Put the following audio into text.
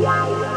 Música